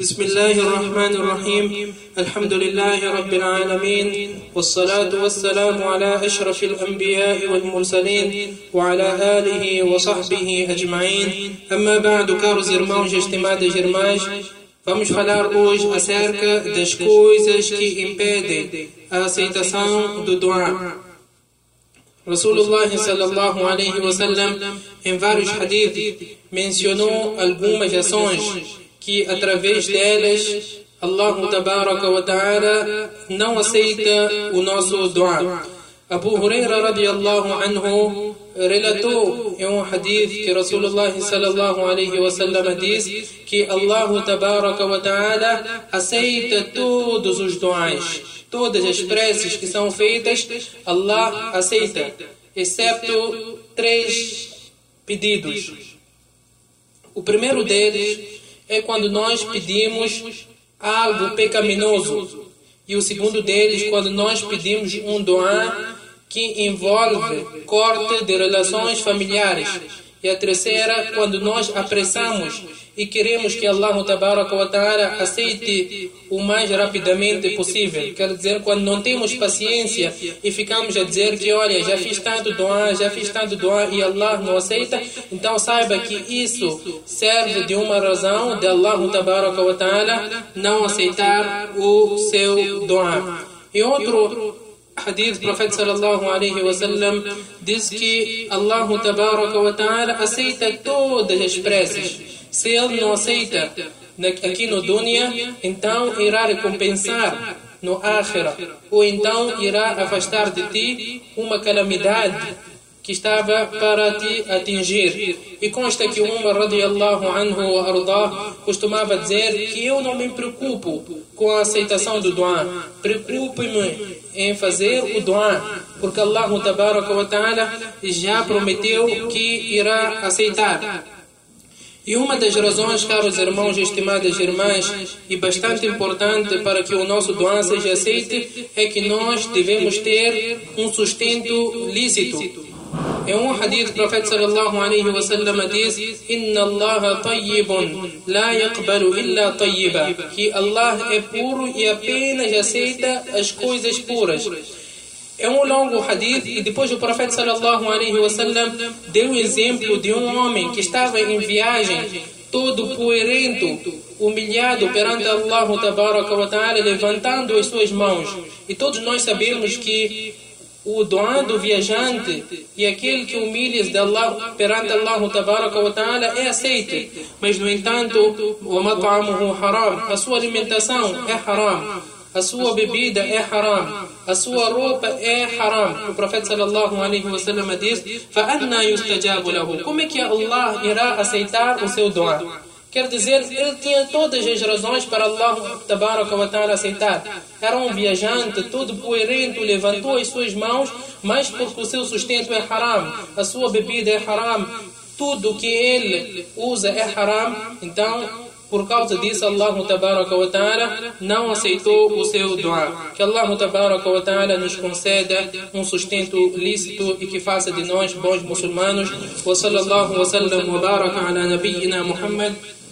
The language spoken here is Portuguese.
بسم الله الرحمن الرحيم. الحمد لله رب العالمين والصلاة والسلام على أشرف الأنبياء والمرسلين وعلى آله وصحبه أجمعين. أما بعد كار زرماوج اجتماع جرماج فمش فلار اوج أسارك دشكوي اشكي امبادي آسيت سان دو دعاء. رسول الله صلى الله عليه وسلم إن فارج hadith منسيونو ألبوم جسونج que através delas Allah tabaraka wa ta'ala não aceita o nosso dua. Abu Huraira radiallahu anhu relatou em um hadith que Rasulullah sallallahu alaihi wasallam diz que Allah tabaraka wa ta'ala aceita todos os duas, todas as preces que são feitas, Allah aceita, exceto três pedidos. O primeiro deles é quando nós pedimos algo pecaminoso. E o segundo deles, quando nós pedimos um doar que envolve corte de relações familiares. E a terceira, quando nós apressamos e queremos que Allah Ta'ala aceite o mais rapidamente possível. Quer dizer, quando não temos paciência e ficamos a dizer que, olha, já fiz tanto doar, já fiz tanto doar e Allah não aceita, então saiba que isso serve de uma razão de Allah Ta'ala não aceitar o seu doar. E outro hadith, profeta sallallahu alaihi wasallam diz que Allah Ta'ala aceita todas as preces. Se ele não aceita aqui no dunya, então irá recompensar no akhira, ou então irá afastar de ti uma calamidade que estava para te atingir. E consta que Umar radiallahu anhu ardah costumava dizer que eu não me preocupo com a aceitação do dua. Preocupe-me em fazer o dua, porque Allah já prometeu que irá aceitar. E uma das razões, caros irmãos e estimadas irmãs, e bastante importante para que o nosso doan seja aceite, é que nós devemos ter um sustento lícito. Em um hadith, o profeta sallallahu alaihi wasallam diz: Inna Allah tayyibun, la yaqbalu illa tayyiba. Que Allah é puro e apenas aceita as coisas puras. É um longo hadith e depois o profeta sallallahu alaihi wasallam deu o exemplo de um homem que estava em viagem todo poerento, humilhado perante Allah wa levantando as suas mãos. E todos nós sabemos que o doado viajante e aquele que humilha de Allah perante Allah tabaraka wa ta'ala é aceito. Mas no entanto, o mat'amuhu haram, a sua alimentação é haram a sua bebida é haram, a sua roupa é haram. O profeta sallallahu alaihi wasallam diz: فَأَنَّا يُسْتَجَابُ لَهُ Como é que Allah irá aceitar o seu dua? Quer dizer, ele tinha todas as razões para Allah ta'ala aceitar. Era um viajante, todo poerento, levantou as suas mãos, mas porque o seu sustento é haram, a sua bebida é haram, tudo que ele usa é haram, então por causa disso, Allah ta'ala não aceitou o seu dua. Que Allah ta'ala nos conceda um sustento lícito e que faça de nós bons muçulmanos. Wa sallallahu wa sallam wa baraka ala nabiyyina Muhammad